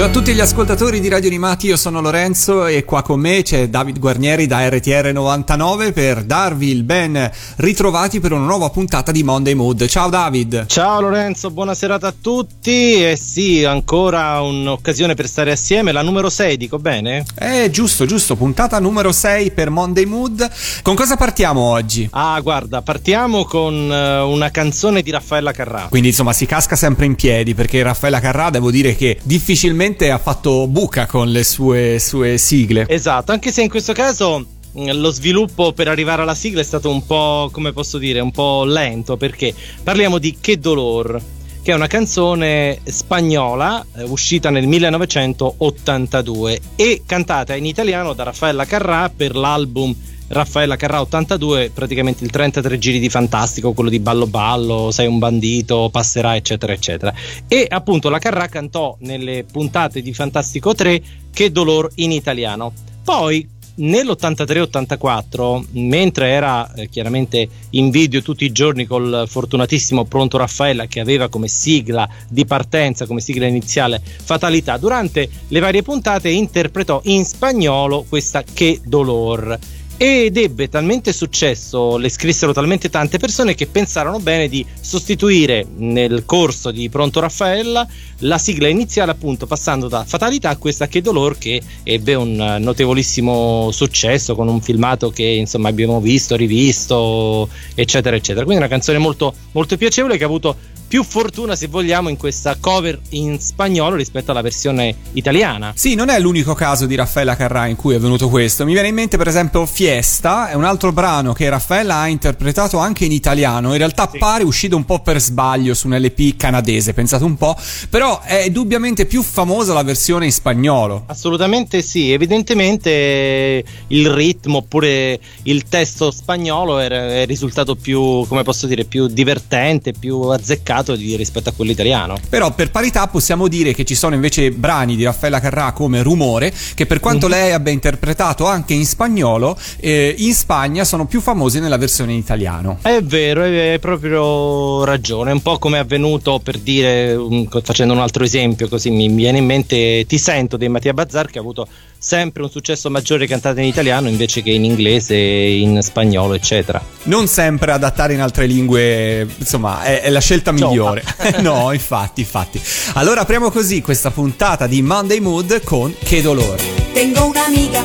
Ciao a tutti gli ascoltatori di Radio Animati, io sono Lorenzo e qua con me c'è David Guarnieri da RTR 99 per darvi il ben ritrovati per una nuova puntata di Monday Mood. Ciao David! Ciao Lorenzo, buona serata a tutti e sì, ancora un'occasione per stare assieme, la numero 6, dico bene? Eh, giusto, giusto, puntata numero 6 per Monday Mood. Con cosa partiamo oggi? Ah, guarda, partiamo con uh, una canzone di Raffaella Carrà. Quindi insomma si casca sempre in piedi perché Raffaella Carrà devo dire che difficilmente ha fatto buca con le sue, sue sigle. Esatto, anche se in questo caso mm, lo sviluppo per arrivare alla sigla è stato un po', come posso dire, un po' lento perché parliamo di Che dolor, che è una canzone spagnola eh, uscita nel 1982 e cantata in italiano da Raffaella Carrà per l'album Raffaella Carrà 82, praticamente il 33 giri di Fantastico, quello di Ballo Ballo, Sei un bandito, passerà, eccetera, eccetera. E appunto la Carrà cantò nelle puntate di Fantastico 3 Che dolor in italiano. Poi nell'83-84, mentre era eh, chiaramente in video tutti i giorni col fortunatissimo Pronto Raffaella che aveva come sigla di partenza, come sigla iniziale Fatalità, durante le varie puntate interpretò in spagnolo questa Che dolor ed ebbe talmente successo, le scrissero talmente tante persone che pensarono bene di sostituire nel corso di Pronto Raffaella la sigla iniziale appunto passando da Fatalità a questa Che Dolor che ebbe un notevolissimo successo con un filmato che insomma abbiamo visto, rivisto eccetera eccetera. Quindi una canzone molto, molto piacevole che ha avuto più fortuna se vogliamo in questa cover in spagnolo rispetto alla versione italiana. Sì, non è l'unico caso di Raffaella Carrà in cui è venuto questo. Mi viene in mente per esempio Fiesta, è un altro brano che Raffaella ha interpretato anche in italiano. In realtà sì. pare uscito un po' per sbaglio su un LP canadese, pensate un po', però è indubbiamente più famosa la versione in spagnolo. Assolutamente sì, evidentemente il ritmo oppure il testo spagnolo è risultato più, come posso dire, più divertente, più azzeccato cambiato di, rispetto a quello italiano. Però per parità possiamo dire che ci sono invece brani di Raffaella Carrà come Rumore, che per quanto mm-hmm. lei abbia interpretato anche in spagnolo, eh, in Spagna sono più famosi nella versione in italiano. È vero, hai proprio ragione. Un po' come è avvenuto per dire, facendo un altro esempio, così mi viene in mente Ti sento dei Mattia Bazzar che ha avuto sempre un successo maggiore cantato in italiano invece che in inglese, in spagnolo, eccetera. Non sempre adattare in altre lingue, insomma, è, è la scelta migliore. no, infatti, infatti. Allora apriamo così questa puntata di Monday Mood con Che dolore. Tengo un'amica,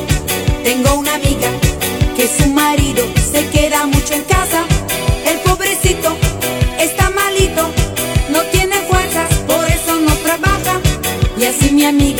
tengo un'amica che su marido se queda mucho en casa, el pobrecito está malito, no tiene fuerzas, por eso no trabaja. Y así mi amiga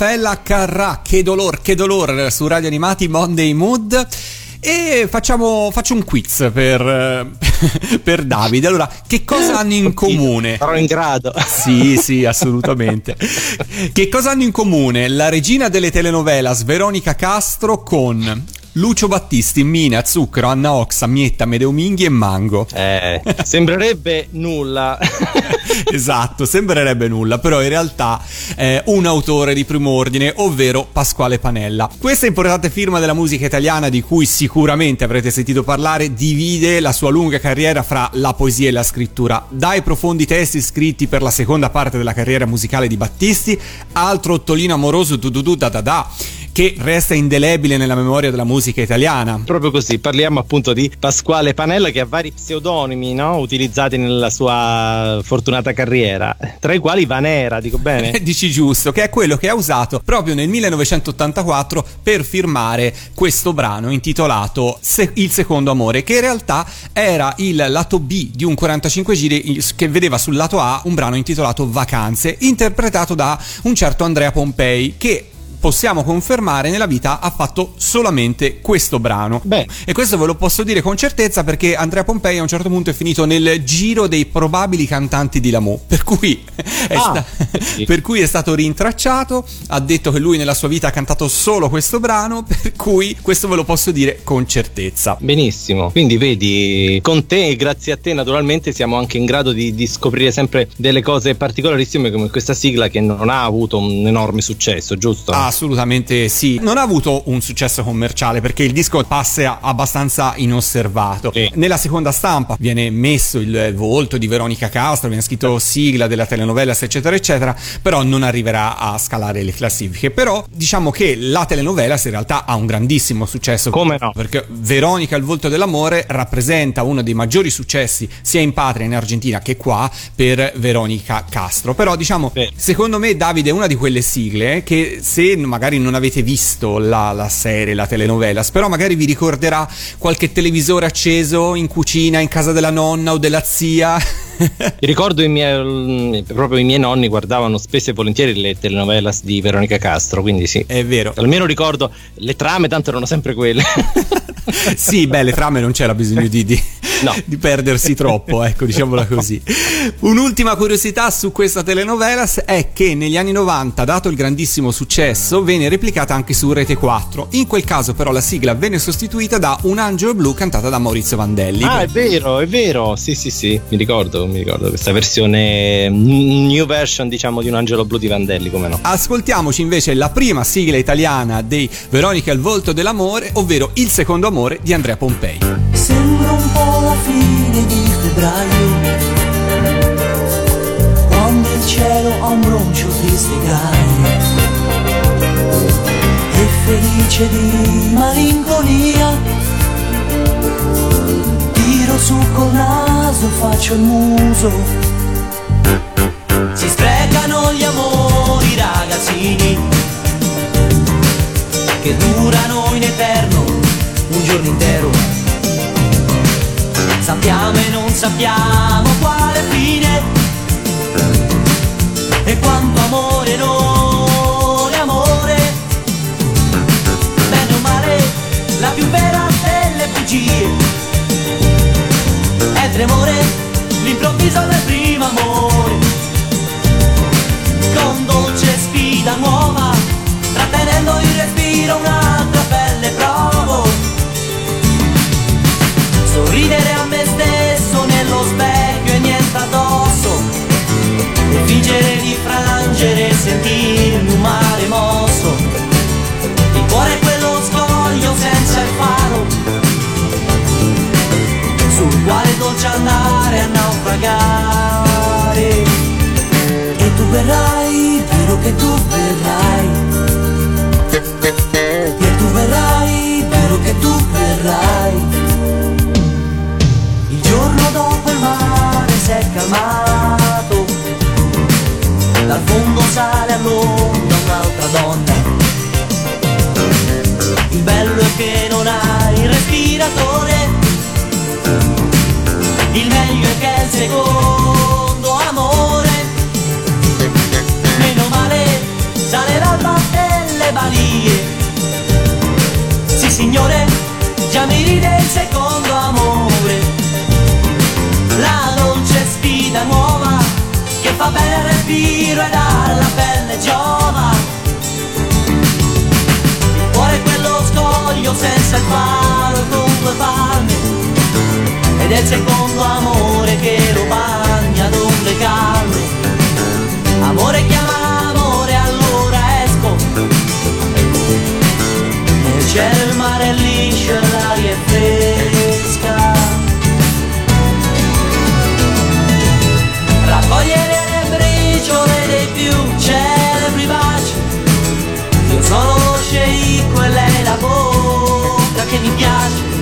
Raffaella Carrà, che dolor, che dolor su Radio Animati Monday Mood. E facciamo, faccio un quiz per, per Davide. Allora, che cosa hanno in comune? Sarò in grado. Sì, sì, assolutamente. che cosa hanno in comune la regina delle telenovelas Veronica Castro con Lucio Battisti, Mina, Zucchero, Anna Oxa, Mietta, Medeo Minghi e Mango? Eh, sembrerebbe nulla. esatto, sembrerebbe nulla, però in realtà è un autore di primo ordine, ovvero Pasquale Panella. Questa importante firma della musica italiana di cui sicuramente avrete sentito parlare divide la sua lunga carriera fra la poesia e la scrittura. Dai profondi testi scritti per la seconda parte della carriera musicale di Battisti, altro ottolino amoroso du du du da da da che resta indelebile nella memoria della musica italiana. Proprio così, parliamo appunto di Pasquale Panella che ha vari pseudonimi no? utilizzati nella sua fortunata carriera, tra i quali Vanera, dico bene? Dici giusto, che è quello che ha usato proprio nel 1984 per firmare questo brano intitolato Se- Il secondo amore, che in realtà era il lato B di un 45 giri che vedeva sul lato A un brano intitolato Vacanze, interpretato da un certo Andrea Pompei, che possiamo confermare nella vita ha fatto solamente questo brano. Beh. E questo ve lo posso dire con certezza perché Andrea Pompei a un certo punto è finito nel giro dei probabili cantanti di Lamour. Per cui è, Ah, sta- sì. per cui è stato rintracciato, ha detto che lui nella sua vita ha cantato solo questo brano, per cui questo ve lo posso dire con certezza. Benissimo, quindi vedi, con te e grazie a te naturalmente siamo anche in grado di, di scoprire sempre delle cose particolarissime come questa sigla che non ha avuto un enorme successo, giusto? Assolutamente sì. Non ha avuto un successo commerciale perché il disco passa abbastanza inosservato. Sì. Nella seconda stampa viene messo il volto di Veronica Castro, viene scritto sigla della telenovela, eccetera, eccetera, però non arriverà a scalare le classifiche. Però diciamo che la telenovela in realtà ha un grandissimo successo. Come no? Perché Veronica, il volto dell'amore, rappresenta uno dei maggiori successi sia in patria in Argentina che qua per Veronica Castro. Però diciamo, Sì. secondo me Davide è una di quelle sigle che se magari non avete visto la, la serie, la telenovela, però magari vi ricorderà qualche televisore acceso in cucina, in casa della nonna o della zia. Ricordo i miei, mm, proprio i miei nonni guardavano spesso e volentieri le telenovelas di Veronica Castro, quindi sì. è vero. Almeno ricordo le trame, tanto erano sempre quelle. sì, beh, le trame non c'era bisogno di, di- No. di perdersi troppo, ecco, diciamola così. Un'ultima curiosità su questa telenovelas è che negli anni 90, dato il grandissimo successo, venne replicata anche su Rete 4. In quel caso, però, la sigla venne sostituita da Un angelo blu cantata da Maurizio Vandelli. ah, è vero, è vero. Sì, sì, sì, mi ricordo, mi ricordo questa versione mm, new version, diciamo, di un angelo blu di Vandelli, come no? Ascoltiamoci invece la prima sigla italiana dei Veronica il volto dell'amore, ovvero Il secondo amore di Andrea Pompei. Sembra un po' la fine di febbraio Quando il cielo ha un broncio triste grave E felice di malinconia Tiro su col naso, faccio il muso. Si sprecano gli amori ragazzini Che durano in eterno un giorno intero. Sappiamo e non sappiamo quale fine E quanto amore non È tremore, l'improvviso del primo amore. Con dolce sfida nuova Trattenendo il respiro un'altra pelle provo. Sorridere a me stesso nello specchio e niente addosso. E fingere di frangere e sentirmi un mare mosso. Il cuore è quello dolce andare a naufragare verrai, vero che tu verrai. E tu verrai, vero che tu verrai. Il giorno dopo il mare si è calmato. Dal fondo sale all'onda un'altra donna. Il bello è che non hai il respiratore. Secondo amore. Meno male sale l'alba e le balie. Sì signore, già mi ride il secondo amore. La dolce sfida nuova che fa bene al respiro e dalla pelle giova. Il cuore è quello scoglio senza il faro e palme. Ed è il secondo amore che lo bagna ad onde calme. Amore chiama amore, allora esco. Nel cielo il mare è liscio e l'aria è fresca. Raccogliere le briciole dei più celebri baci. Io sono lo sceicco e lei la bocca che mi piace.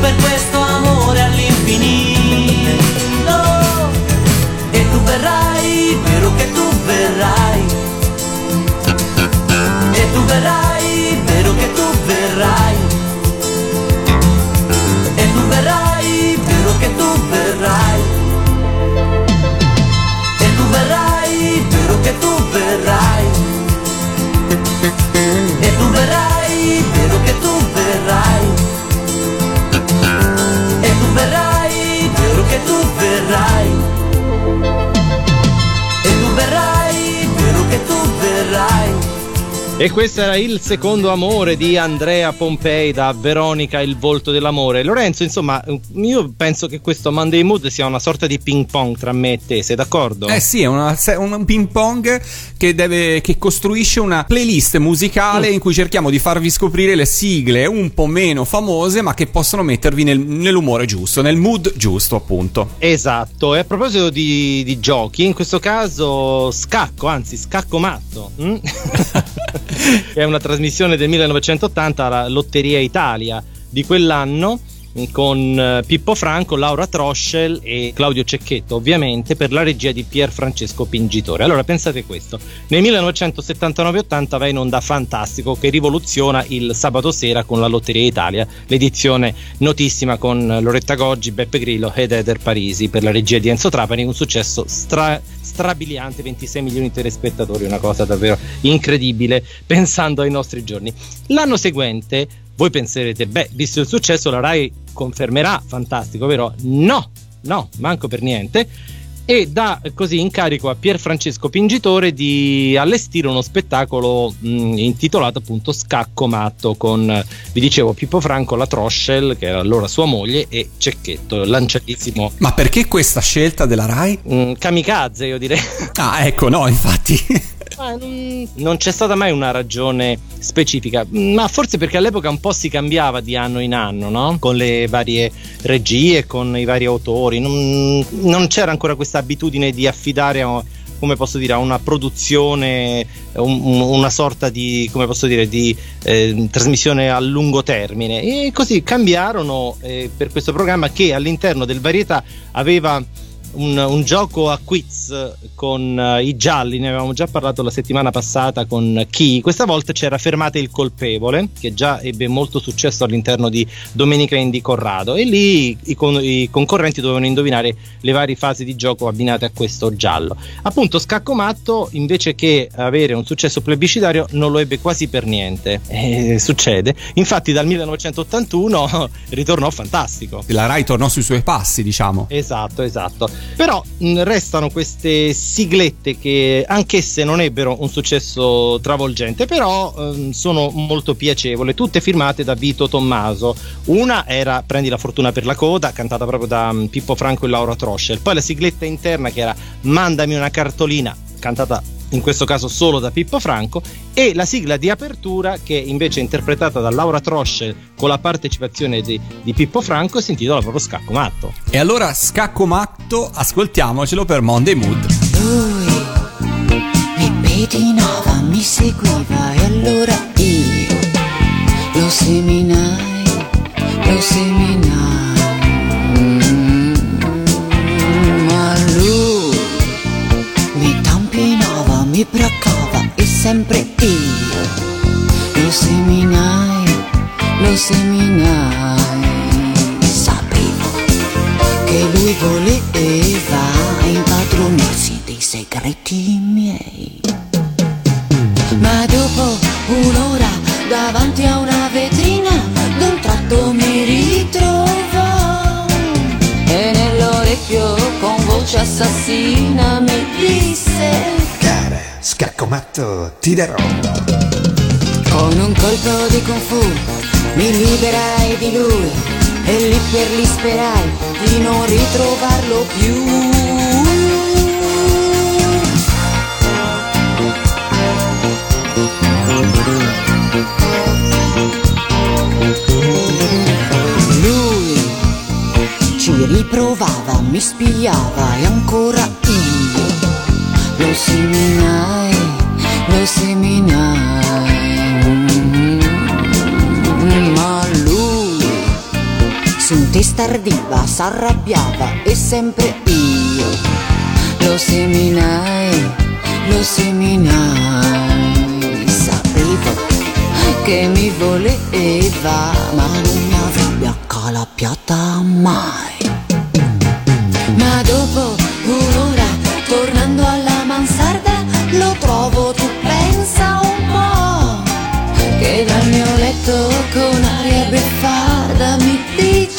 Per questo amore all'infinito. E tu verrai, vero che tu verrai. E tu verrai, vero che tu verrai. E tu verrai, vero che tu verrai. E tu verrai, vero che tu verrai. E questo era il secondo amore di Andrea Pompei da Veronica, il volto dell'amore. Lorenzo, insomma, io penso che questo Monday Mood sia una sorta di ping pong tra me e te, sei d'accordo? Eh sì, è una- un ping pong che, deve, che costruisce una playlist musicale in cui cerchiamo di farvi scoprire le sigle un po' meno famose, ma che possono mettervi nel- nell'umore giusto, nel mood giusto, appunto. Esatto, e a proposito di, di giochi, in questo caso scacco, anzi scacco matto, mm? che è una trasmissione del 1980, la Lotteria Italia di quell'anno con eh, Pippo Franco, Laura Troschel e Claudio Cecchetto, ovviamente per la regia di Pier Francesco Pingitore. Allora pensate questo, nel 1979-80 va in onda Fantastico che rivoluziona il sabato sera con la Lotteria Italia, l'edizione notissima con Loretta Goggi, Beppe Grillo ed Eder Parisi per la regia di Enzo Trapani, un successo stra- strabiliante, 26 milioni di telespettatori, una cosa davvero incredibile pensando ai nostri giorni. L'anno seguente voi penserete, beh, visto il successo, la Rai confermerà fantastico, vero? No, no, manco per niente. E dà così incarico a Pier Francesco Pingitore di allestire uno spettacolo mh, intitolato appunto Scacco Matto con, vi dicevo, Pippo Franco, la Troschel, che era allora sua moglie, e Cecchetto, lanciatissimo. Ma perché questa scelta della Rai? mh, kamikaze, io direi. Ah, ecco, no, infatti. Non, c'è stata mai una ragione specifica, ma forse perché all'epoca un po' si cambiava di anno in anno, no? Con le varie regie, con i vari autori, non, non c'era ancora questa abitudine di affidare a, come posso dire, a una produzione, un- una sorta di, come posso dire, di eh, trasmissione a lungo termine. E così cambiarono eh, per questo programma che all'interno del varietà aveva un, un gioco a quiz con eh, i gialli, ne avevamo già parlato la settimana passata con chi. Questa volta c'era Fermate il colpevole, che già ebbe molto successo all'interno di Domenica Indy Corrado, e lì i, con- i concorrenti dovevano indovinare le varie fasi di gioco abbinate a questo giallo. Appunto, Scacco Matto, invece che avere un successo plebiscitario, non lo ebbe quasi per niente. E succede. Infatti, dal 1981 ritornò fantastico. La Rai tornò sui suoi passi, diciamo. Esatto, esatto. Però mh, restano queste siglette che anch'esse non ebbero un successo travolgente, però ehm, sono molto piacevoli, tutte firmate da Vito Tommaso. Una era Prendi la fortuna per la coda, cantata proprio da mh, Pippo Franco e Laura Troschel. Poi la sigletta interna che era Mandami una cartolina, cantata in questo caso solo da Pippo Franco, e la sigla di apertura che invece è interpretata da Laura Trosce con la partecipazione di, di Pippo Franco si intitola proprio Scacco Matto. E allora scacco matto, ascoltiamocelo per Monday Mood. Lui mi pedinava, mi seguiva e allora io lo seminai, lo seminai. Mi braccava e sempre io lo seminai, lo seminai. Sapevo che lui voleva impadronirsi dei segreti miei. Ma dopo un'ora davanti a una vetrina, d'un tratto mi ritrovò e nell'orecchio con voce assassina mi disse Cara, scaccomatto, ti darò. con un colpo di kung fu mi liberai di lui e lì per lì sperai di non ritrovarlo più. Lui ci riprovava, mi spiava e ancora io lo seminai, lo seminai. Mm, Ma lui su un testardiva, s'arrabbiava e sempre io lo seminai, lo seminai. Sapevo che mi voleva, ma non mi avrebbe accalappiata mai. Ma dopo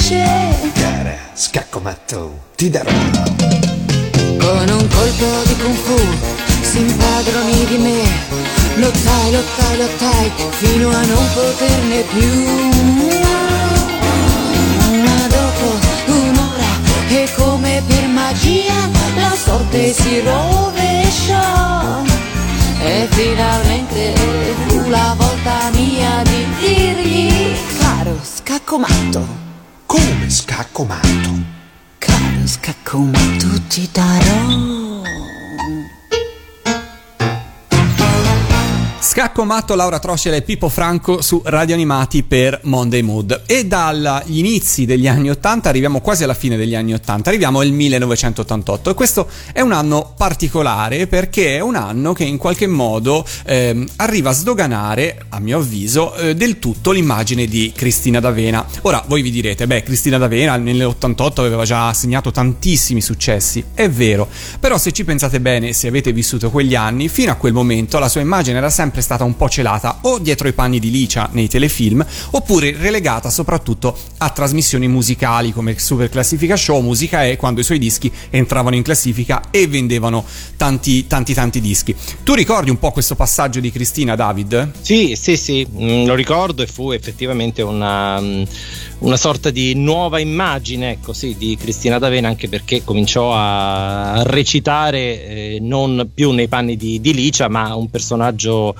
dice, Cara, scaccomatto, ti darò. con un colpo di kung fu, si impadronì di me, lottai, lottai, lottai, fino a non poterne più. Ma dopo un'ora e come per magia la sorte si rovesciò e finalmente fu la volta mia di dirgli caro scaccomatto, Come scaccomatto? caro scaccomatto ti darò. Scacco matto Laura Troscela e Pippo Franco su Radio Animati per Monday Mood. E dagli inizi degli anni 80 arriviamo quasi alla fine degli anni 80, arriviamo al 1988 e questo è un anno particolare perché è un anno che in qualche modo ehm, arriva a sdoganare, a mio avviso, eh, del tutto l'immagine di Cristina D'Avena. Ora voi vi direte, beh, Cristina D'Avena nell'88 aveva già segnato tantissimi successi, è vero, però se ci pensate bene, se avete vissuto quegli anni, fino a quel momento la sua immagine era sempre stata un po' celata o dietro i panni di Licia nei telefilm, oppure relegata soprattutto a trasmissioni musicali come Super Classifica Show, Musica E, quando i suoi dischi entravano in classifica e vendevano tanti tanti tanti dischi. Tu ricordi un po' questo passaggio di Cristina, David? Sì, sì, sì, mm, lo ricordo e fu effettivamente una, mm, una sorta di nuova immagine ecco, sì, di Cristina D'Avena anche perché cominciò a recitare eh, non più nei panni di, di Licia ma un personaggio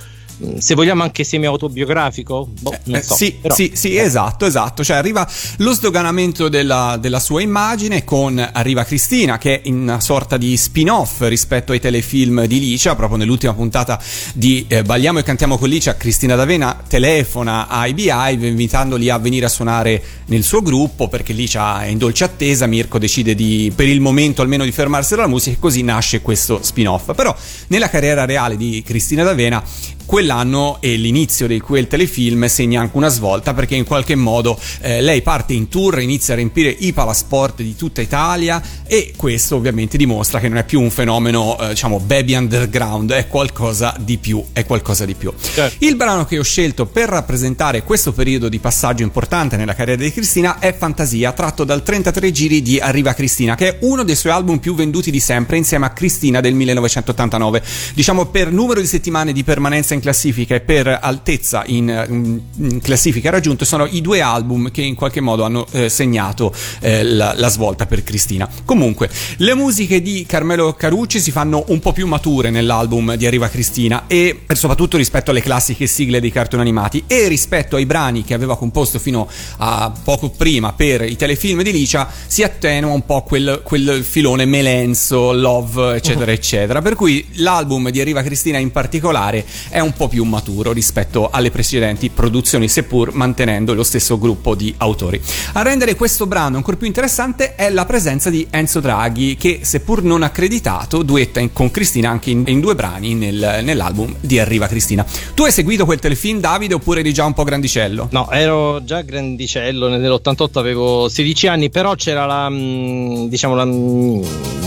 se vogliamo anche semi-autobiografico, boh, non Eh, so, sì, però- sì, sì, esatto, esatto. Cioè arriva lo sdoganamento della, della sua immagine con arriva Cristina che è una sorta di spin-off rispetto ai telefilm di Licia, proprio nell'ultima puntata di eh, Balliamo e cantiamo con Licia, Cristina D'Avena telefona ai Beehive invitandoli a venire a suonare nel suo gruppo perché Licia è in dolce attesa, Mirko decide di, per il momento almeno di fermarsi dalla musica e così nasce questo spin-off. Però nella carriera reale di Cristina D'Avena quell'anno e l'inizio di quel telefilm segna anche una svolta perché in qualche modo eh, lei parte in tour, inizia a riempire i palasport di tutta Italia e questo ovviamente dimostra che non è più un fenomeno eh, diciamo baby underground, è qualcosa di più, è qualcosa di più. Certo. Il brano che ho scelto per rappresentare questo periodo di passaggio importante nella carriera di Cristina è Fantasia, tratto dal 33 giri di Arriva Cristina, che è uno dei suoi album più venduti di sempre insieme a Cristina del 1989. Diciamo per numero di settimane di permanenza in in classifica e per altezza in, in- classifica raggiunto sono i due album che in qualche modo hanno eh, segnato eh, la, la svolta per Cristina. Comunque, le musiche di Carmelo Carucci si fanno un po' più mature nell'album di Arriva Cristina e soprattutto rispetto alle classiche sigle dei cartoni animati e rispetto ai brani che aveva composto fino a poco prima per i telefilm di Licia si attenua un po' quel, quel filone melenso, love, eccetera, eccetera. Per cui l'album di Arriva Cristina in particolare è un po' più maturo rispetto alle precedenti produzioni, seppur mantenendo lo stesso gruppo di autori. A rendere questo brano ancora più interessante è la presenza di Enzo Draghi, che seppur non accreditato, duetta in- con Cristina anche in, in due brani nel- nell'album di Arriva Cristina. Tu hai seguito quel telefilm, Davide, oppure eri già un po' grandicello? No, ero già grandicello, nell'88 avevo 16 anni, però c'era la, mm, diciamo, la, mm,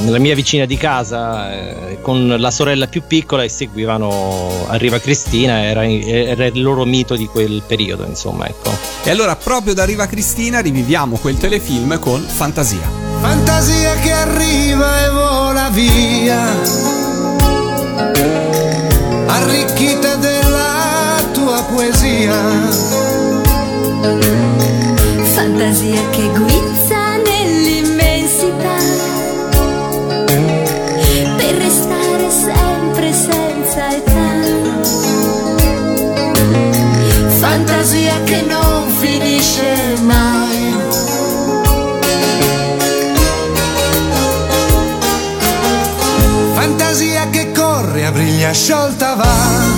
la mia vicina di casa eh, con la sorella più piccola e seguivano Arriva Cristina, era, era il loro mito di quel periodo, insomma, ecco. E allora, proprio da Arriva Cristina, riviviamo quel telefilm con Fantasia. Fantasia che arriva e vola via, arricchita della tua poesia. Fantasia che guizza Fantasia che non finisce mai. Fantasia che corre a briglia sciolta va.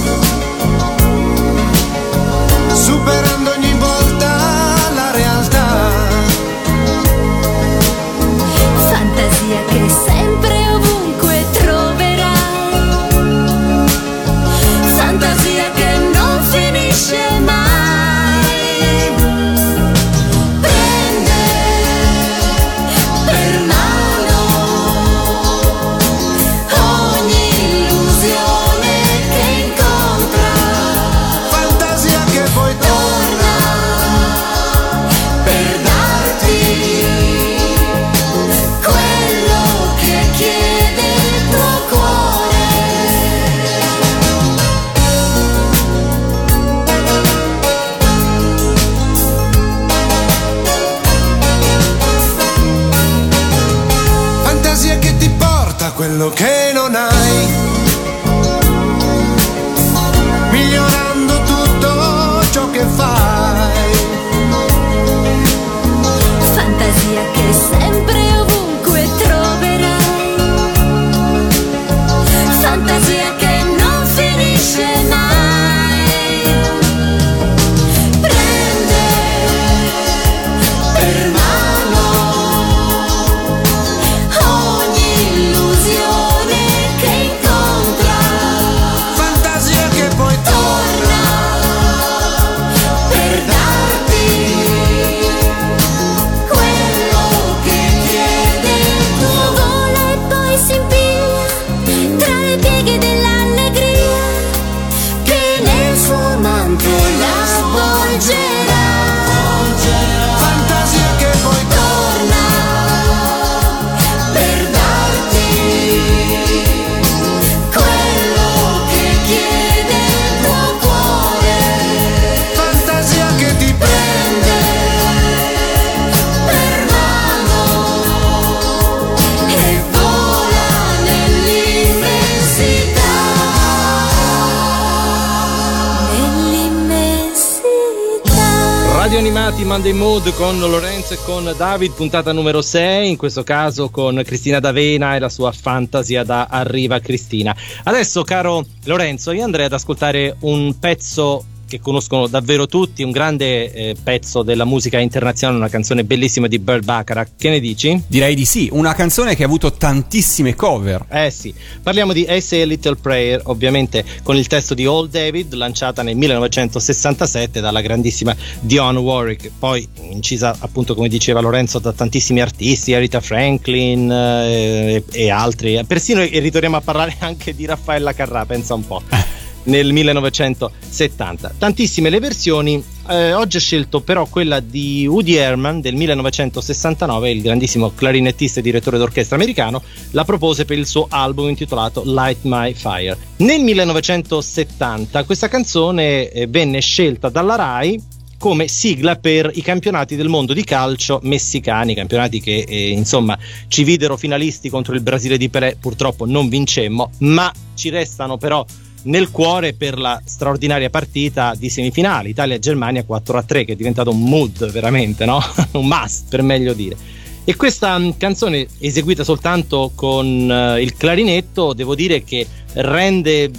Monday Mood con Lorenzo e con David, puntata numero 6, in questo caso con Cristina D'Avena e la sua fantasia da Arriva Cristina. Adesso, caro Lorenzo, io andrei ad ascoltare un pezzo che conoscono davvero tutti, un grande eh, pezzo della musica internazionale, una canzone bellissima di Burt Bacharach. Che ne dici? Direi di sì, una canzone che ha avuto tantissime cover. Eh sì, parliamo di I Say a Little Prayer, ovviamente con il testo di Old David, lanciata nel 1967 dalla grandissima Dionne Warwick, poi incisa appunto come diceva Lorenzo da tantissimi artisti, Rita Franklin eh, e, e altri, persino e ritorniamo a parlare anche di Raffaella Carrà, pensa un po'. nel 1970. Tantissime le versioni, eh, oggi ho scelto però quella di Woody Herman del 1969, il grandissimo clarinettista e direttore d'orchestra americano, la propose per il suo album intitolato Light My Fire. Nel 1970 questa canzone eh, venne scelta dalla RAI come sigla per i campionati del mondo di calcio messicani, campionati che eh, insomma ci videro finalisti contro il Brasile di Pelé, purtroppo non vincemmo, ma ci restano però nel cuore per la straordinaria partita di semifinale Italia-Germania 4-3 che è diventato un mood veramente, no? un must per meglio dire. E questa mh, canzone eseguita soltanto con uh, il clarinetto, devo dire che rende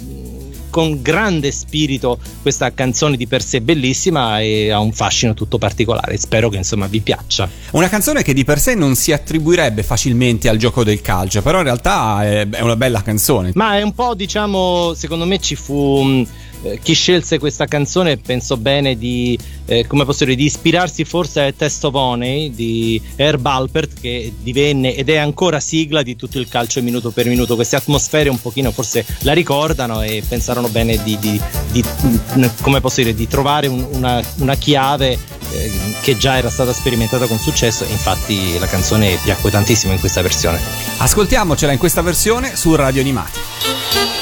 con grande spirito questa canzone di per sé bellissima e ha un fascino tutto particolare. Spero che insomma vi piaccia. Una canzone che di per sé non si attribuirebbe facilmente al gioco del calcio, però in realtà è, una bella canzone. Ma è un po', diciamo, secondo me ci fu eh, chi scelse questa canzone penso bene di, eh, come posso dire, di ispirarsi forse a Test of Honey di Herb Alpert che divenne ed è ancora sigla di tutto il calcio minuto per minuto. Queste atmosfere un pochino forse la ricordano e pensarono bene di, di, di come posso dire, di trovare un, una, una, chiave eh, che già era stata sperimentata con successo e infatti la canzone piacque tantissimo in questa versione. Ascoltiamocela in questa versione su Radio Animati.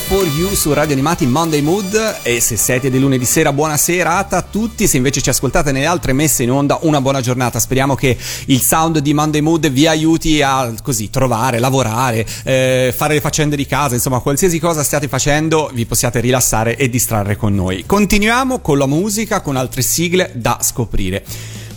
For You su Radio Animati Monday Mood e se siete di lunedì sera buona serata a tutti, se invece ci ascoltate nelle altre messe in onda una buona giornata, speriamo che il sound di Monday Mood vi aiuti a così trovare, lavorare, eh, fare le faccende di casa, insomma qualsiasi cosa stiate facendo vi possiate rilassare e distrarre con noi. Continuiamo con la musica, con altre sigle da scoprire.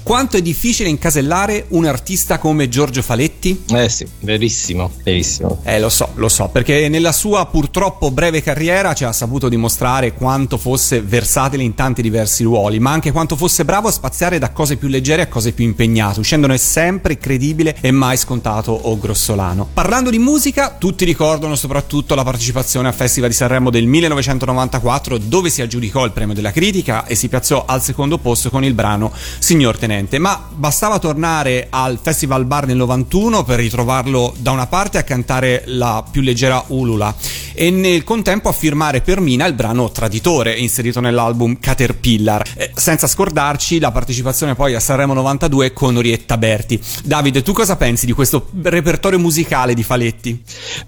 Quanto è difficile incasellare un artista come Giorgio Faletti? Eh sì, verissimo, verissimo. Eh, lo so, lo so, perché nella sua purtroppo breve carriera ci ha saputo dimostrare quanto fosse versatile in tanti diversi ruoli, ma anche quanto fosse bravo a spaziare da cose più leggere a cose più impegnate, uscendone sempre credibile e mai scontato o grossolano. Parlando di musica, tutti ricordano soprattutto la partecipazione al Festival di Sanremo del 1994, dove si aggiudicò il premio della critica e si piazzò al secondo posto con il brano Signor Tenente. Ma bastava tornare al Festival Bar nel 91 per ritrovarlo da una parte a cantare la più leggera Ulula e nel contempo a firmare per Mina il brano Traditore inserito nell'album Caterpillar, eh, senza scordarci la partecipazione poi a Sanremo 92 con Orietta Berti. Davide, tu cosa pensi di questo repertorio musicale di Faletti?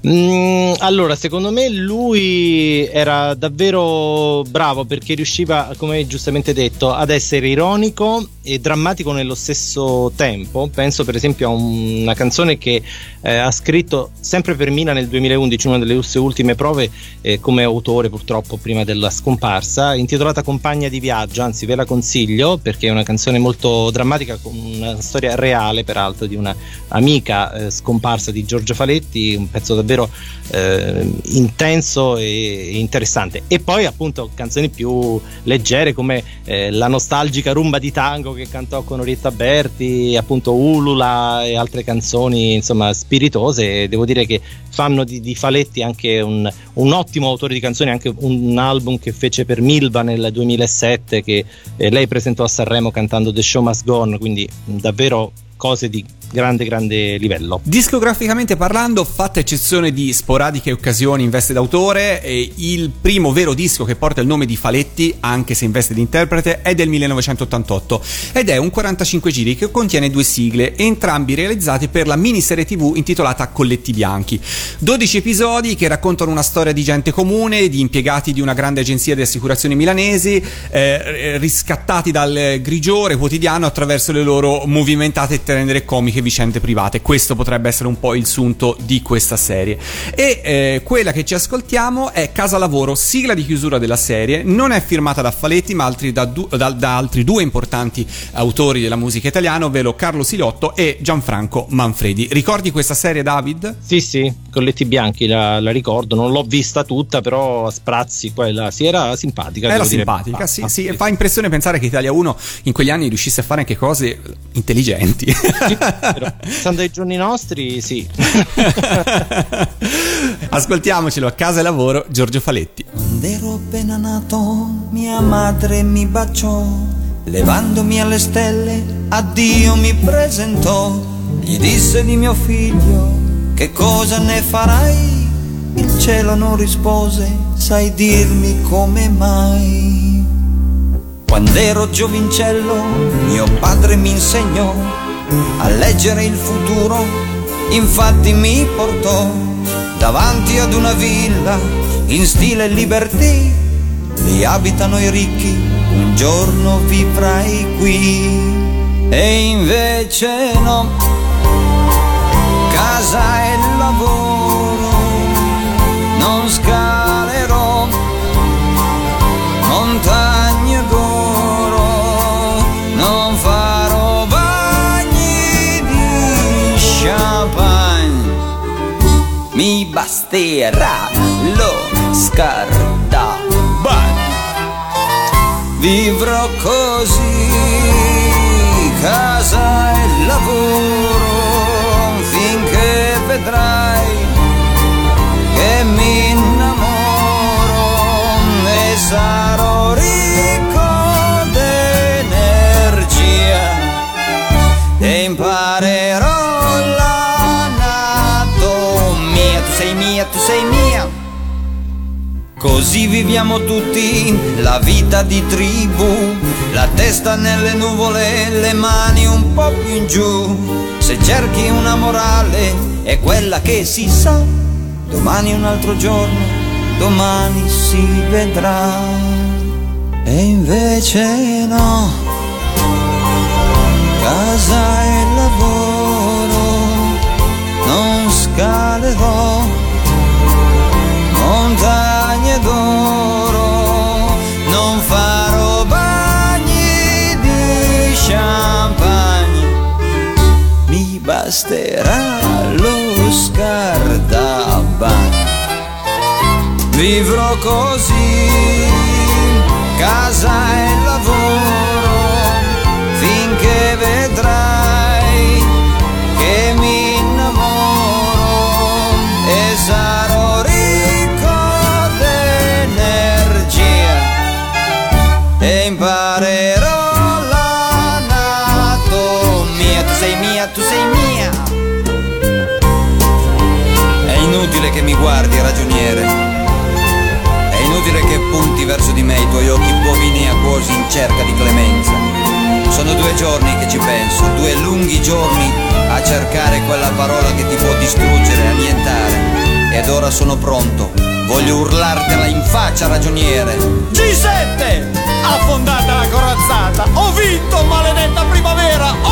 Mm, allora, secondo me lui era davvero bravo perché riusciva, come giustamente detto, ad essere ironico e drammatico nello stesso tempo. Penso per esempio a una canzone che eh, ha scritto sempre per Mina nel 2011, una delle sue ultime prove eh, come autore purtroppo prima della scomparsa, intitolata Compagna di viaggio, anzi ve la consiglio perché è una canzone molto drammatica, con una storia reale peraltro di una amica eh, scomparsa di Giorgio Faletti, un pezzo davvero eh, intenso e interessante. E poi appunto canzoni più leggere come eh, la nostalgica rumba di tango che cantò con Orietta Berti, appunto Ulula e altre canzoni insomma spiritose. Devo dire che fanno di, di Faletti anche un, un, ottimo autore di canzoni, anche un album che fece per Milva nel 2007 che eh, lei presentò a Sanremo cantando The Show Must Go On, quindi davvero cose di grande grande livello. Discograficamente parlando, fatta eccezione di sporadiche occasioni in veste d'autore, il primo vero disco che porta il nome di Faletti, anche se in veste di interprete, è del 1988 ed è un 45 giri che contiene due sigle, entrambi realizzati per la miniserie TV intitolata Colletti Bianchi. 12 episodi che raccontano una storia di gente comune, di impiegati di una grande agenzia di assicurazioni milanesi, eh, riscattati dal grigiore quotidiano attraverso le loro movimentate e rendere comiche vicende private. Questo potrebbe essere un po' il sunto di questa serie. E eh, quella che ci ascoltiamo è Casa Lavoro, sigla di chiusura della serie. Non è firmata da Faletti, ma altri da, du- da, da altri due importanti autori della musica italiana, ovvero Carlo Siliotto e Gianfranco Manfredi. Ricordi questa serie, David? Sì, sì, Colletti Bianchi la, la ricordo. Non l'ho vista tutta, però a sprazzi quella sì, era simpatica. Era simpatica, dire. sì, ah, sì, sì. Fa impressione pensare che Italia 1 in quegli anni riuscisse a fare anche cose intelligenti. Stando ai giorni nostri, sì. Ascoltiamocelo a casa e lavoro, Giorgio Faletti. Quando ero appena nato, mia madre mi baciò, levandomi alle stelle, a Dio mi presentò, gli disse di mio figlio, che cosa ne farai? Il cielo non rispose, sai dirmi come mai? Quando ero giovincello, mio padre mi insegnò a leggere il futuro, infatti mi portò davanti ad una villa in stile liberty, vi abitano i ricchi, un giorno vivrai qui. E invece no, casa e lavoro, non scalerò. Montagne basterà lo scarta. Vivrò così, casa e lavoro, finché vedrai che mi innamoro e sarò ricco Così viviamo tutti la vita di tribù, la testa nelle nuvole, le mani un po' più in giù. Se cerchi una morale è quella che si sa, domani un altro giorno, domani si vedrà. E invece no, casa e lavoro, basterà lo scardabagno. Vivrò così, casa e tuoi occhi bovini e acquosi in cerca di clemenza. Sono due giorni che ci penso, due lunghi giorni a cercare quella parola che ti può distruggere, annientare. Ed ora sono pronto, voglio urlartela in faccia, ragioniere. G7! Affondata la corazzata! Ho vinto, maledetta primavera!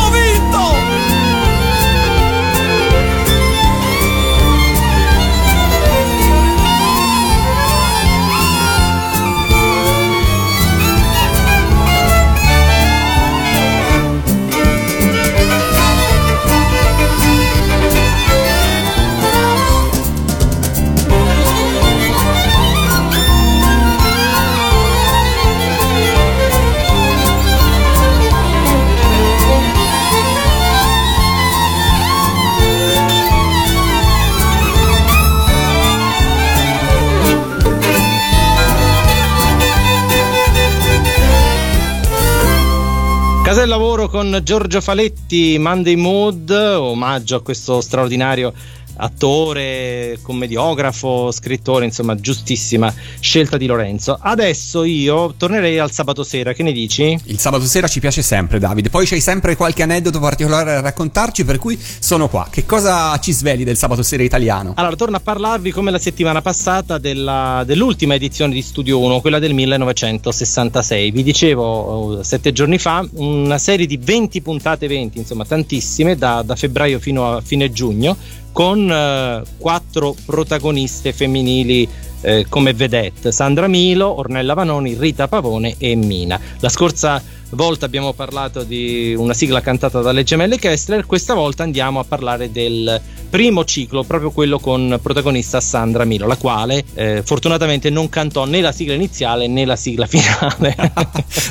Casa del lavoro con Giorgio Faletti, Monday Mood, omaggio a questo straordinario attore, commediografo, scrittore, insomma, giustissima scelta di Lorenzo. Adesso io tornerei al sabato sera, che ne dici? Il sabato sera ci piace sempre, Davide. Poi c'hai sempre qualche aneddoto particolare da raccontarci, per cui sono qua. Che cosa ci sveli del sabato sera italiano? Allora, torno a parlarvi come la settimana passata della- dell'ultima edizione di Studio 1, quella del 1966. Vi dicevo eh, sette giorni fa una serie di 20 puntate, 20, insomma, tantissime, da, da febbraio fino a fine giugno, con eh, quattro protagoniste femminili eh, come vedette: Sandra Milo, Ornella Vanoni, Rita Pavone e Mina. La scorsa volta abbiamo parlato di una sigla cantata dalle gemelle Kessler, questa volta andiamo a parlare del primo ciclo, proprio quello con protagonista Sandra Milo, la quale eh, fortunatamente non cantò né la sigla iniziale né la sigla finale.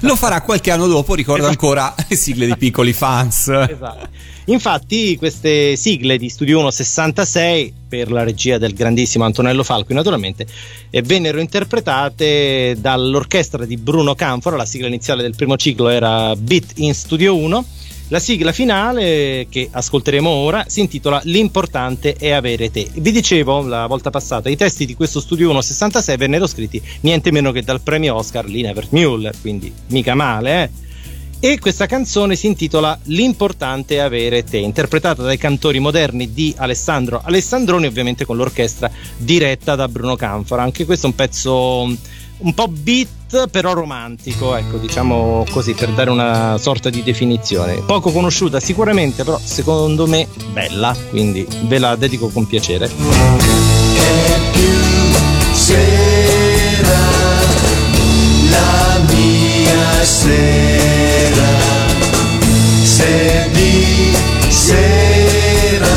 Lo farà qualche anno dopo, ricordo ancora le sigle di piccoli fans. Esatto. Infatti, queste sigle di Studio 1 66 per la regia del grandissimo Antonello Falco, naturalmente, eh, vennero interpretate dall'orchestra di Bruno Canfora. La sigla iniziale del primo ciclo era Beat in Studio 1. La sigla finale che ascolteremo ora si intitola L'importante è avere te. Vi dicevo la volta passata, i testi di questo Studio 1 66 vennero scritti niente meno che dal premio Oscar Lina Muller, quindi mica male, eh? E questa canzone si intitola L'importante è avere te, interpretata dai cantori moderni di Alessandro Alessandroni, ovviamente con l'orchestra diretta da Bruno Canfora. Anche questo è un pezzo mm, un po' beat, però romantico, ecco, diciamo così, per dare una sorta di definizione. Poco conosciuta sicuramente, però secondo me bella, quindi ve la dedico con piacere. Mia sera, se di sera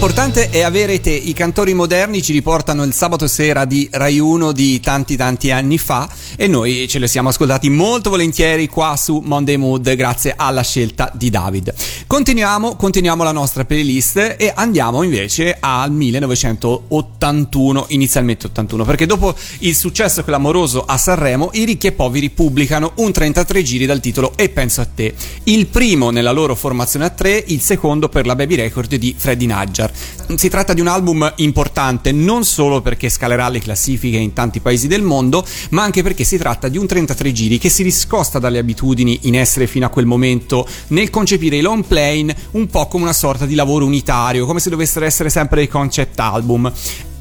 L'importante è avere te. I cantori moderni ci riportano il sabato sera di Rai 1 di tanti tanti anni fa e noi ce li siamo ascoltati molto volentieri qua su Monday Mood grazie alla scelta di David. Continuiamo, continuiamo la nostra playlist e andiamo invece al 1981, inizialmente 81, perché dopo il successo clamoroso a Sanremo, i ricchi e poveri pubblicano un 33 giri dal titolo E penso a te. Il primo nella loro formazione a tre, il secondo per la Baby Record di Freddie Si tratta di un album importante non solo perché scalerà le classifiche in tanti paesi del mondo, ma anche perché si tratta di un 33 giri che si riscosta dalle abitudini in essere fino a quel momento nel concepire i long plane un po' come una sorta di lavoro unitario, come se dovessero essere sempre dei concept album.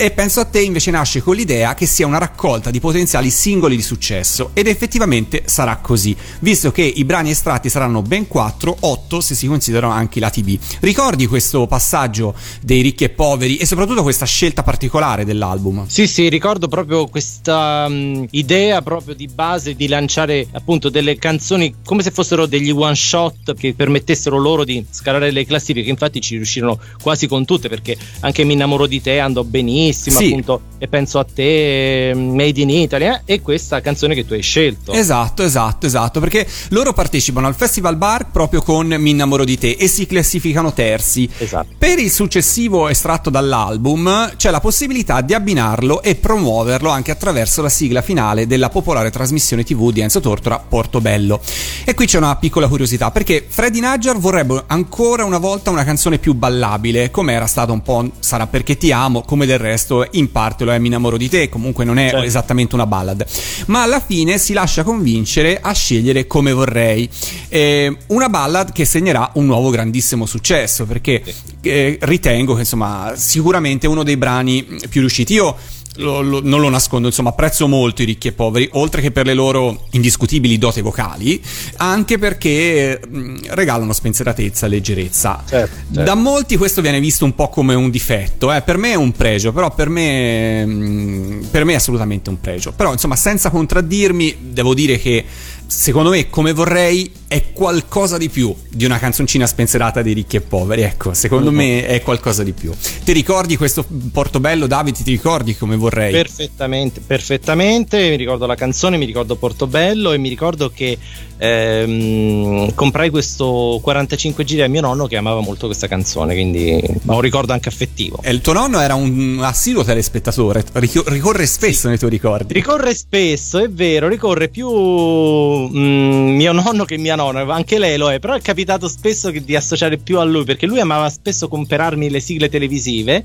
E penso a te invece nasce con l'idea che sia una raccolta di potenziali singoli di successo ed effettivamente sarà così, visto che i brani estratti saranno ben 4, 8 se si considerano anche i lati B. Ricordi questo passaggio dei ricchi e poveri e soprattutto questa scelta particolare dell'album? Sì, sì, ricordo proprio questa um, idea proprio di base di lanciare appunto delle canzoni come se fossero degli one shot che permettessero loro di scalare le classifiche, infatti ci riuscirono quasi con tutte perché anche Mi innamoro di te andò benissimo, sì. appunto e penso a te Made in Italy eh? e questa canzone che tu hai scelto. Esatto, esatto, esatto, perché loro partecipano al Festival Bar proprio con Mi innamoro di te e si classificano terzi. Esatto. Per il successivo estratto dall'album c'è la possibilità di abbinarlo e promuoverlo anche attraverso la sigla finale della popolare trasmissione TV di Enzo Tortora Portobello. E qui c'è una piccola curiosità perché Freddy Nadjar vorrebbe ancora una volta una canzone più ballabile, come era stato un po' Sarà perché ti amo, come del resto in parte lo è Mi innamoro di te, comunque non è Certo. esattamente una ballad, ma alla fine si lascia convincere a scegliere come vorrei. Eh, una ballad che segnerà un nuovo grandissimo successo perché eh, ritengo che insomma sicuramente uno dei brani più riusciti. Io lo- lo- non lo nascondo, insomma, apprezzo molto i ricchi e poveri, oltre che per le loro indiscutibili dote vocali, anche perché mh, regalano spensieratezza e leggerezza. Certo, Da molti questo viene visto un po' come un difetto, eh. per me è un pregio, però per me, mh, per me è assolutamente un pregio. Però, insomma, senza contraddirmi, devo dire che secondo me, come vorrei, è qualcosa di più di una canzoncina spensierata dei ricchi e poveri. Ecco, secondo me è qualcosa di più. Ti ricordi questo Portobello, David? Ti ricordi come vorrei? Perfettamente, perfettamente. Mi ricordo la canzone, mi ricordo Portobello e mi ricordo che ehm, comprai questo 45 giri a mio nonno che amava molto questa canzone, quindi ho un ricordo anche affettivo. E il tuo nonno era un assiduo telespettatore, ric- ricorre spesso nei tuoi ricordi. Ricorre spesso, è vero, ricorre più mm, mio nonno che mia nonna, anche lei lo è, però è capitato spesso di associare più a lui perché lui amava spesso comprarmi le sigle televisive.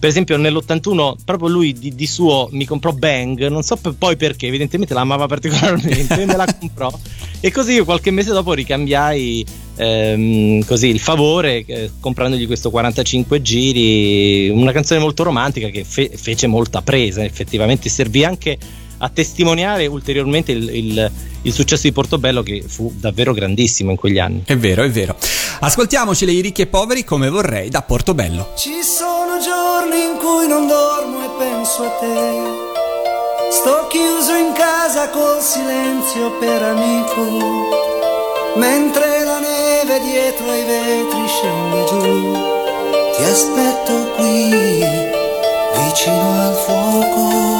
Per esempio, nell'81 proprio lui di, di suo mi comprò Bang, non so poi perché, evidentemente la amava particolarmente, me la comprò. E così io qualche mese dopo ricambiai ehm, così il favore eh, comprandogli questo 45 giri, una canzone molto romantica che fe- fece molta presa, effettivamente servì anche a testimoniare ulteriormente il, il- il successo di Portobello che fu davvero grandissimo in quegli anni. È vero, è vero. Ascoltiamoci i ricchi e poveri come vorrei da Portobello. Ci sono giorni in cui non dormo e penso a te. Sto chiuso in casa col silenzio per amico. Mentre la neve dietro ai vetri scende giù. Ti aspetto qui, vicino al fuoco.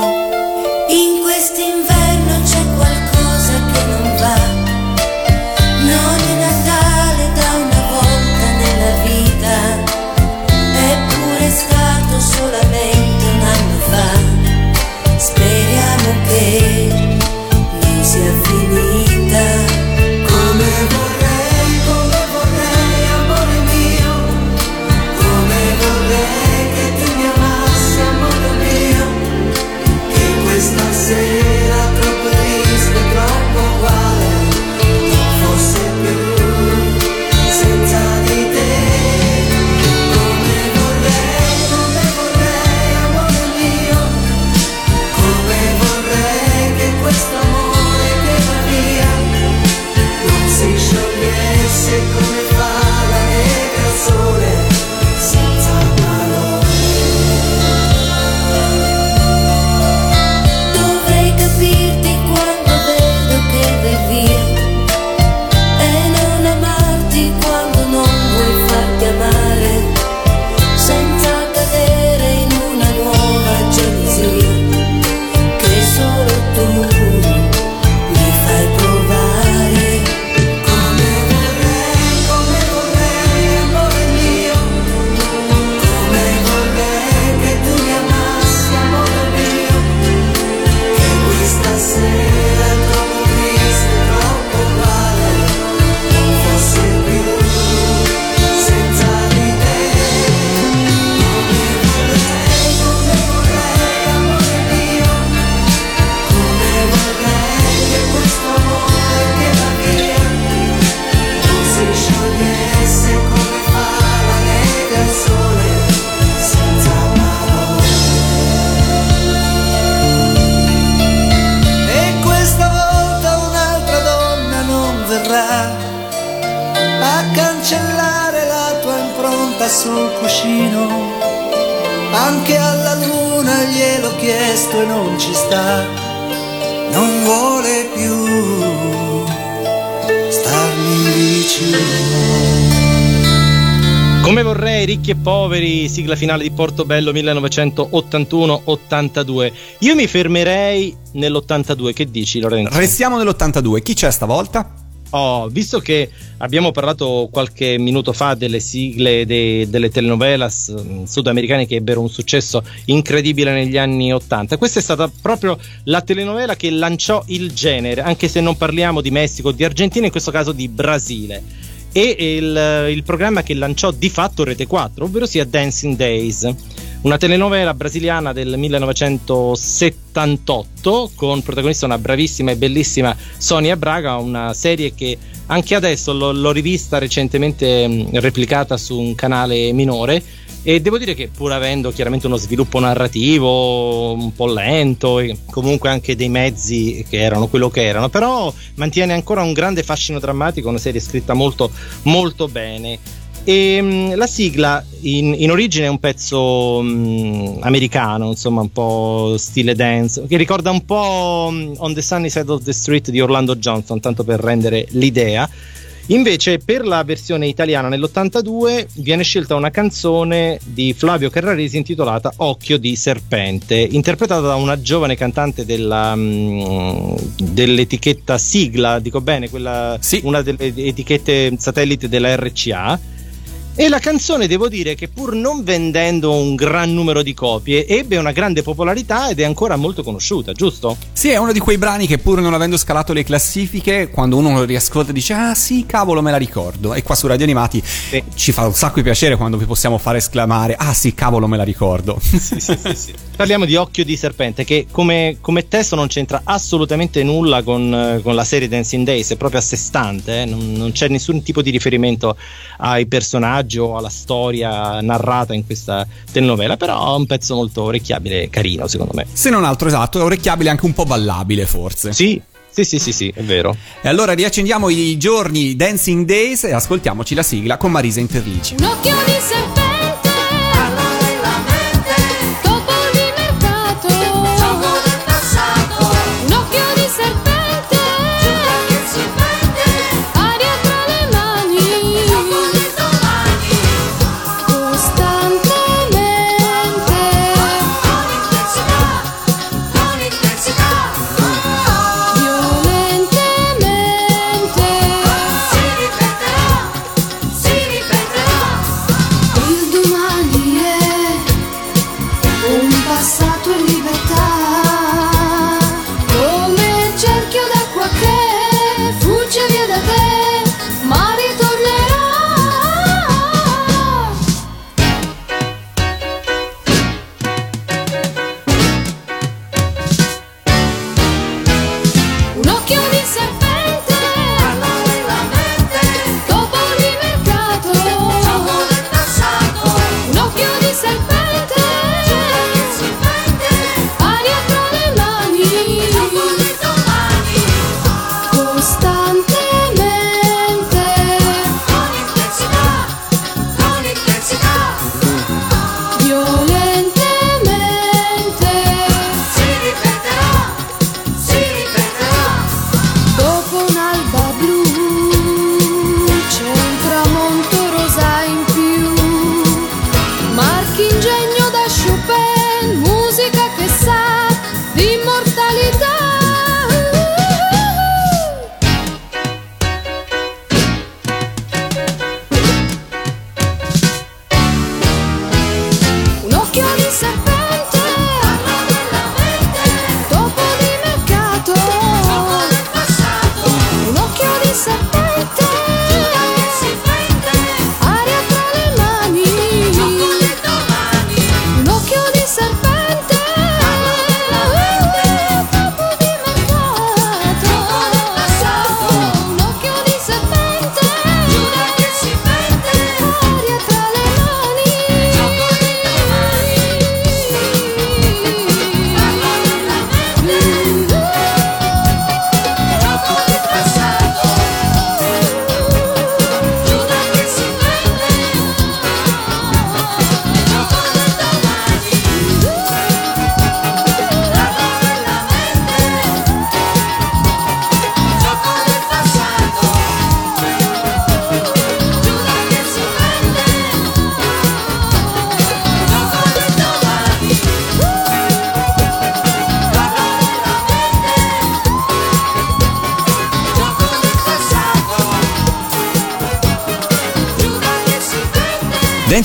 Ricchi e poveri, sigla finale di Portobello 1981-82. Io mi fermerei nell'82, che dici Lorenzo? Restiamo nell'82, chi c'è stavolta? Oh, visto che abbiamo parlato qualche minuto fa delle sigle de- delle telenovelas mm, sudamericane che ebbero un successo incredibile negli anni 80, questa è stata proprio la telenovela che lanciò il genere, anche se non parliamo di Messico, di Argentina, in questo caso di Brasile. E il, il programma che lanciò di fatto Rete 4, ovvero sia Dancing Days una telenovela brasiliana del 1978 con protagonista una bravissima e bellissima Sonia Braga, una serie che anche adesso l'ho, l'ho rivista recentemente replicata su un canale minore e devo dire che pur avendo chiaramente uno sviluppo narrativo un po' lento e comunque anche dei mezzi che erano quello che erano, però mantiene ancora un grande fascino drammatico, una serie scritta molto molto bene. E mh, la sigla in, in, origine è un pezzo mh, americano, insomma, un po' stile dance, che ricorda un po' mh, On the Sunny Side of the Street di Orlando Johnson, tanto per rendere l'idea. Invece, per la versione italiana nell'82 viene scelta una canzone di Flavio Carraresi intitolata Occhio di Serpente, interpretata da una giovane cantante della, dell'etichetta Sigla, dico bene, quella, sì. una delle etichette satellite della RCA e la canzone, devo dire che pur non vendendo un gran numero di copie, ebbe una grande popolarità ed è ancora molto conosciuta, giusto? Sì, è uno di quei brani che pur non avendo scalato le classifiche, quando uno lo riascolta dice "Ah, sì, cavolo, me la ricordo". E qua su Radio Animati sì. ci fa un sacco di piacere quando vi possiamo fare esclamare "Ah, sì, cavolo, me la ricordo". Sì, sì, sì, sì. Parliamo di Occhio di Serpente che come, come testo non c'entra assolutamente nulla con, con, la serie Dancing Days, è proprio a sé stante, eh? non, non c'è nessun tipo di riferimento ai personaggi personaggio, alla storia narrata in questa telenovela, però è un pezzo molto orecchiabile e carino secondo me. Se non altro esatto, è orecchiabile anche un po' ballabile forse. Sì, sì, sì, sì, sì, è vero. E allora riaccendiamo i giorni Dancing Days e ascoltiamoci la sigla con Marisa Interlici. Un occhio di serpente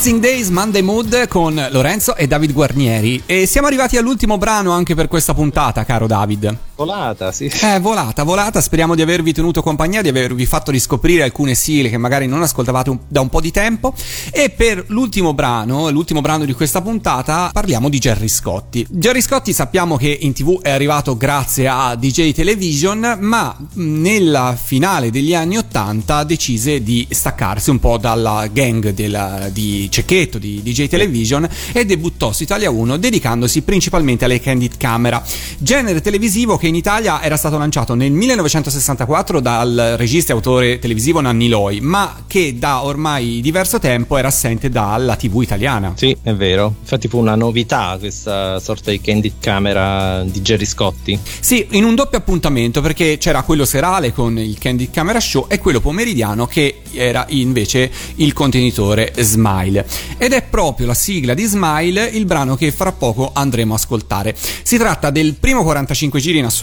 Dancing Days Monday Mood con Lorenzo e David Guarnieri. E siamo arrivati all'ultimo brano anche per questa puntata, caro David. Volata, sì. Eh, volata, volata. Speriamo di avervi tenuto compagnia, di avervi fatto riscoprire alcune sigle che magari non ascoltavate un- da un po' di tempo. E per l'ultimo brano, l'ultimo brano di questa puntata, parliamo di Gerry Scotti. Gerry Scotti sappiamo che in tv è arrivato grazie a DJ Television, ma mh, nella finale degli anni 80 decise di staccarsi un po' dalla gang della- di Cecchetto, di DJ Television, e debuttò su Italia 1 dedicandosi principalmente alle candid camera, genere televisivo che in Italia era stato lanciato nel 1964 dal regista e autore televisivo Nanni Loi, ma che da ormai diverso tempo era assente dalla TV italiana. Sì, è vero. Infatti fu una novità questa sorta di candid camera di Gerry Scotti. Sì, in un doppio appuntamento perché c'era quello serale con il Candid Camera Show e quello pomeridiano che era invece il contenitore Smile. Ed è proprio la sigla di Smile il brano che fra poco andremo a ascoltare. Si tratta del primo 45 giri in assoluto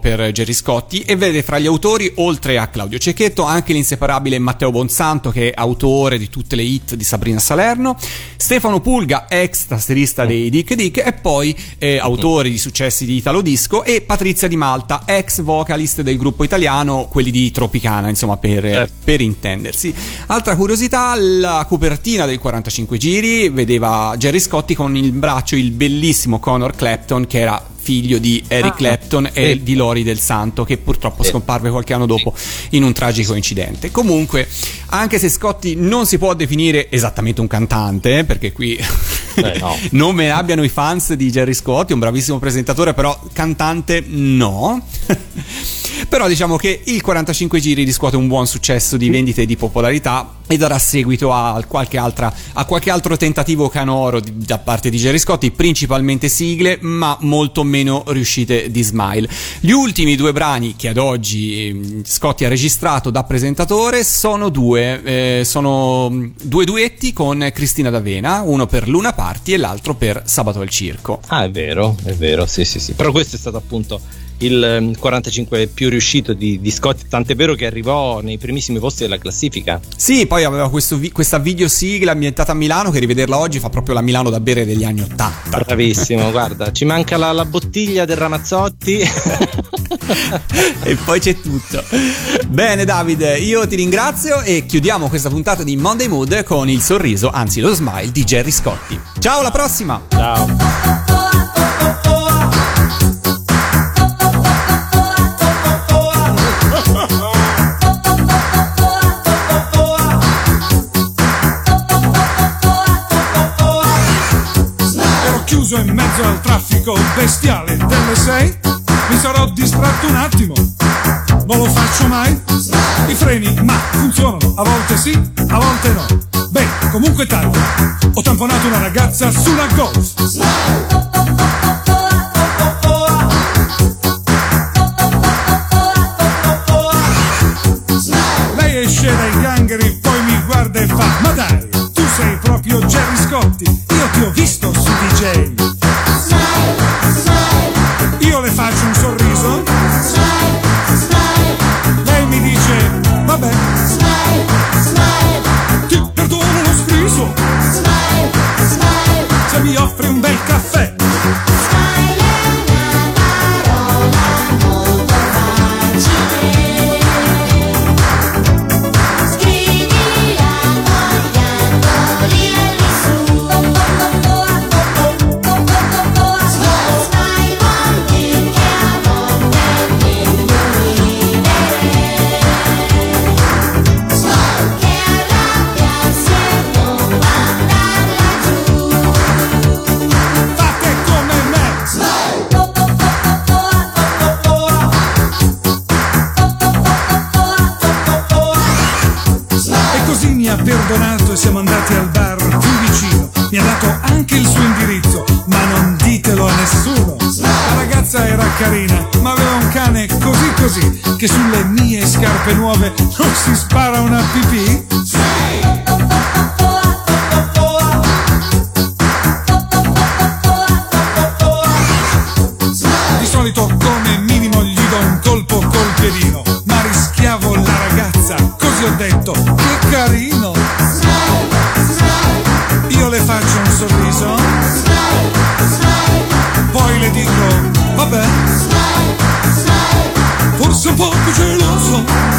per Gerry Scotti e vede fra gli autori, oltre a Claudio Cecchetto, anche l'inseparabile Matteo Bonsanto che è autore di tutte le hit di Sabrina Salerno, Stefano Pulga, ex tastierista dei Dick Dick e poi eh, autore di successi di Italo Disco e Patrizia Di Malta, ex vocalist del gruppo italiano, quelli di Tropicana, insomma per, per intendersi. Altra curiosità, la copertina del 45 giri vedeva Gerry Scotti con in braccio il bellissimo Conor Clapton che era figlio di Eric Ah, Clapton e di Lori del Santo che purtroppo Sì. scomparve qualche anno dopo in un tragico incidente. Comunque, anche se Scotti non si può definire esattamente un cantante, eh, perché qui Eh, no. non me ne abbiano i fans di Gerry Scotti, un bravissimo presentatore, però cantante no. Però diciamo che il 45 giri riscuote un buon successo di vendite e di popolarità e darà seguito a qualche, altra, a qualche altro tentativo canoro di- da parte di Gerry Scotti, principalmente sigle, ma molto meno riuscite di Smile. Gli ultimi due brani che ad oggi ehm, Scotti ha registrato da presentatore sono due, eh, sono mm, due duetti con Cristina D'Avena, uno per Luna Party e l'altro per Sabato al Circo. Ah, è vero, è vero, sì, sì, sì. Però questo è stato appunto il ehm, 45 più riuscito di, di Scotti, tant'è vero che arrivò nei primissimi posti della classifica. Sì, poi aveva questo questa videosigla ambientata a Milano che rivederla oggi fa proprio la Milano da bere degli anni Ottanta. Bravissimo, guarda, ci manca la, la bottiglia del Ramazzotti. e poi c'è tutto. Bene Davide, io ti ringrazio e chiudiamo questa puntata di Monday Mood con il sorriso, anzi lo smile di Gerry Scotti. Ciao, alla prossima! Ciao. Chiuso in mezzo al traffico bestiale delle sei. Mi sarò distratto un attimo. Non lo faccio mai. I freni, ma funzionano. A volte sì, a volte no. Beh, comunque taglio. Ho tamponato una ragazza sulla golf. Lei esce dai gangheri, Jerry Scotti. Io ti ho visto su DJ. Perdonato e siamo andati al bar più vicino. Mi ha dato anche il suo indirizzo, ma non ditelo a nessuno. La ragazza era carina, ma aveva un cane così così, che sulle mie scarpe nuove non si spara una pipì. Oh.